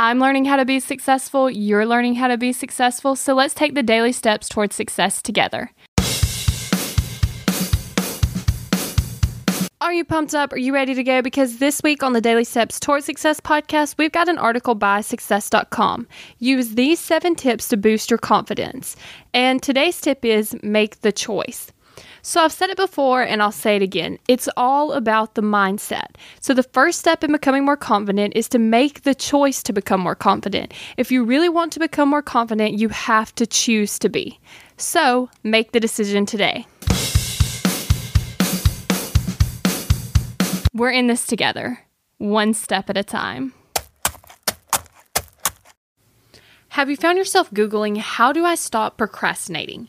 I'm learning how to be successful, you're learning how to be successful, so let's take the daily steps towards success together. Are you pumped up? Are you ready to go? Because this week on the Daily Steps Towards Success podcast, we've got an article by success.com. Use these seven tips to boost your confidence. And today's tip is make the choice. So I've said it before and I'll say it again. It's all about the mindset. So the first step in becoming more confident is to make the choice to become more confident. If you really want to become more confident, you have to choose to be. So make the decision today. We're in this together, one step at a time. Have you found yourself Googling, How do I stop procrastinating?